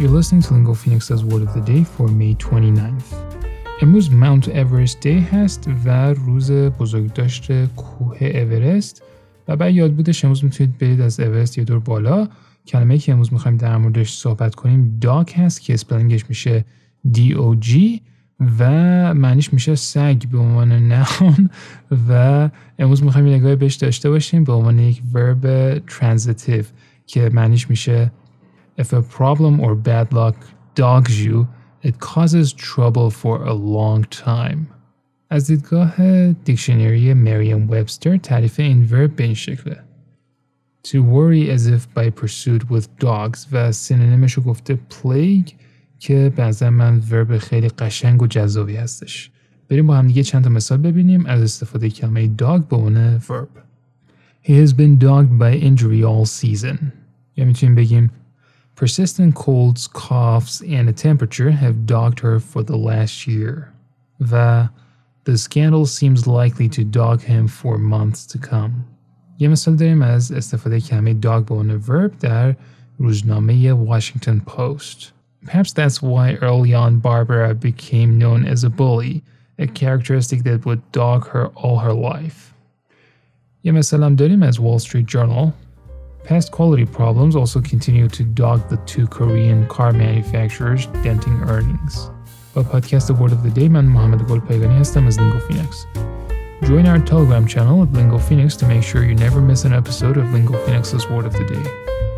You're listening to Lingo Phoenix's Word of the Day for May 29th. امروز ماونت اورست دی هست و روز بزرگداشت کوه اورست و بعد یاد بودش امروز می‌تونید برید از اورست یه دور بالا. کلمه که امروز می‌خوایم در موردش صحبت کنیم داک هست که اسپلنگش میشه D-O-G و معنیش میشه سگ به عنوان نهان و امروز می‌خوایم یه نگاهی بهش داشته باشیم به عنوان یک ورب transitive که معنیش میشه If a problem or bad luck dogs you, it causes trouble for a long time. از دیدگاه دیکشنری مریم وبستر تعریف این ورب به این شکله. To worry as if by pursuit with dogs و سینونیمش رو گفته plague که به نظر من ورب خیلی قشنگ و جذابی هستش. بریم با هم دیگه چند تا مثال ببینیم از استفاده کلمه dog به عنوان ورب. He has been dogged by injury all season. یا میتونیم بگیم Persistent colds, coughs, and a temperature have dogged her for the last year. Va, the scandal seems likely to dog him for months to come. یه مثال داریم از استفاده کلمه dog به عنوان verb در روزنامه Washington Post. Perhaps that's why early on Barbara became known as a bully, a characteristic that would dog her all her life. یه مثال هم داریم از Wall Street Journal Past quality problems also continue to dog the two Korean car manufacturers, denting earnings. با پادکست Word of the Day من محمد گلپایگانی هستم از Lingo Phoenix. Join our Telegram channel at Lingo Phoenix to make sure you never miss an episode of Lingo Phoenix's Word of the Day.